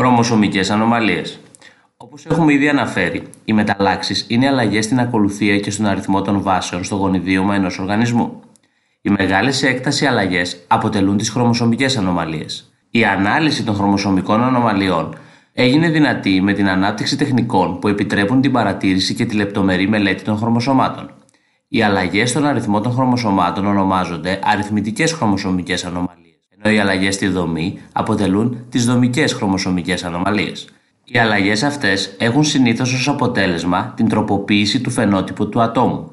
Χρωμοσωμικές ανομαλίες. Όπως έχουμε ήδη αναφέρει, οι μεταλλάξεις είναι αλλαγές στην ακολουθία και στον αριθμό των βάσεων στο γονιδίωμα ενός οργανισμού. Οι μεγάλες σε έκταση αλλαγές αποτελούν τις χρωμοσωμικές ανομαλίες. Η ανάλυση των χρωμοσωμικών ανομαλιών έγινε δυνατή με την ανάπτυξη τεχνικών που επιτρέπουν την παρατήρηση και τη λεπτομερή μελέτη των χρωμοσωμάτων. Οι αλλαγές στον αριθμό των χρωμοσωμάτων ονομάζονται αριθμητικές χρωμοσωμικές ανομαλίες, ενώ οι αλλαγές στη δομή αποτελούν τις δομικές χρωμοσωμικές ανομαλίες. Οι αλλαγές αυτές έχουν συνήθως ως αποτέλεσμα την τροποποίηση του φαινότυπου του ατόμου.